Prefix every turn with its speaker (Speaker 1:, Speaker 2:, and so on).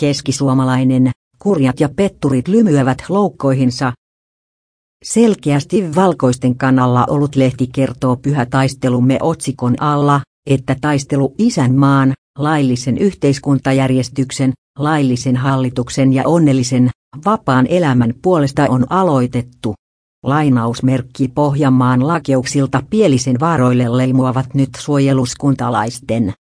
Speaker 1: Keskisuomalainen, kurjat ja petturit lymyävät loukkoihinsa. Selkeästi valkoisten kannalla ollut lehti kertoo pyhä taistelumme otsikon alla, että taistelu isänmaan, laillisen yhteiskuntajärjestyksen, laillisen hallituksen ja onnellisen, vapaan elämän puolesta on aloitettu. Lainausmerkki Pohjanmaan lakeuksilta pielisen vaaroille leimuavat nyt suojeluskuntalaisten